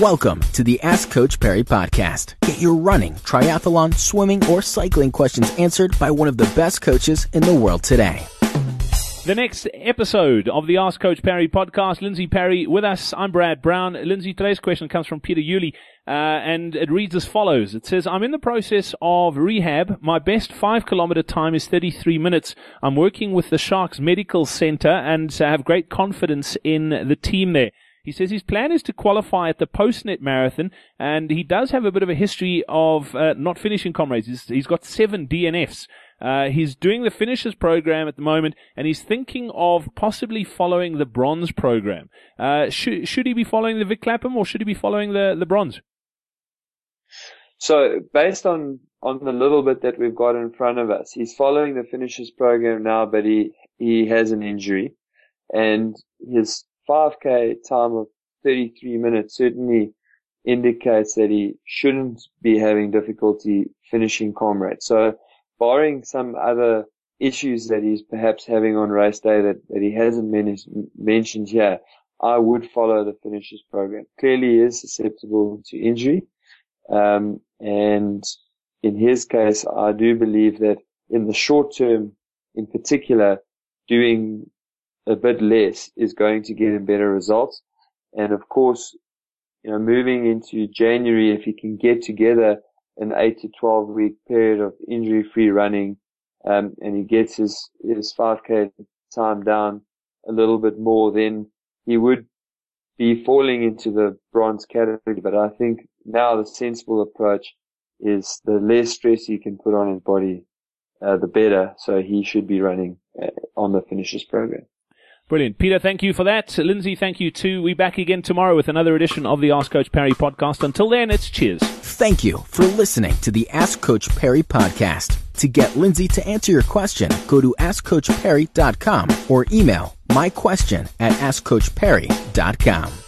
Welcome to the Ask Coach Parry podcast. Get your running, triathlon, swimming, or cycling questions answered by one of the best coaches in the world today. The next episode of the Ask Coach Parry podcast, Lindsay Parry with us. I'm Brad Brown. Lindsay, today's question comes from Peter Yuli, uh, and it reads as follows. It says, I'm in the process of rehab. My best five kilometer time is 33 minutes. I'm working with the Sharks Medical Center and have great confidence in the team there. He says his plan is to qualify at the Postnet Marathon, and he does have a bit of a history of uh, not finishing comrades. He's, he's got seven DNFs. Uh, he's doing the finishers program at the moment, and he's thinking of possibly following the bronze program. Uh, should, should he be following the Vic Clapham, or should he be following the, the bronze? So based on on the little bit that we've got in front of us, he's following the finishers program now, but he he has an injury, and his 5k time of 33 minutes certainly indicates that he shouldn't be having difficulty finishing comrade. So barring some other issues that he's perhaps having on race day that, that he hasn't mentioned here, I would follow the finishers program. Clearly he is susceptible to injury. Um, and in his case, I do believe that in the short term, in particular, doing a bit less is going to get him better results. And of course, you know, moving into January, if he can get together an eight to 12 week period of injury free running, um, and he gets his, his 5k time down a little bit more, then he would be falling into the bronze category. But I think now the sensible approach is the less stress he can put on his body, uh, the better. So he should be running uh, on the finishers program. Brilliant. Peter, thank you for that. Lindsay, thank you too. We back again tomorrow with another edition of the Ask Coach Parry podcast. Until then, it's cheers. Thank you for listening to the Ask Coach Parry podcast. To get Lindsay to answer your question, go to askcoachparry.com or email my question at AskCoachParry.com.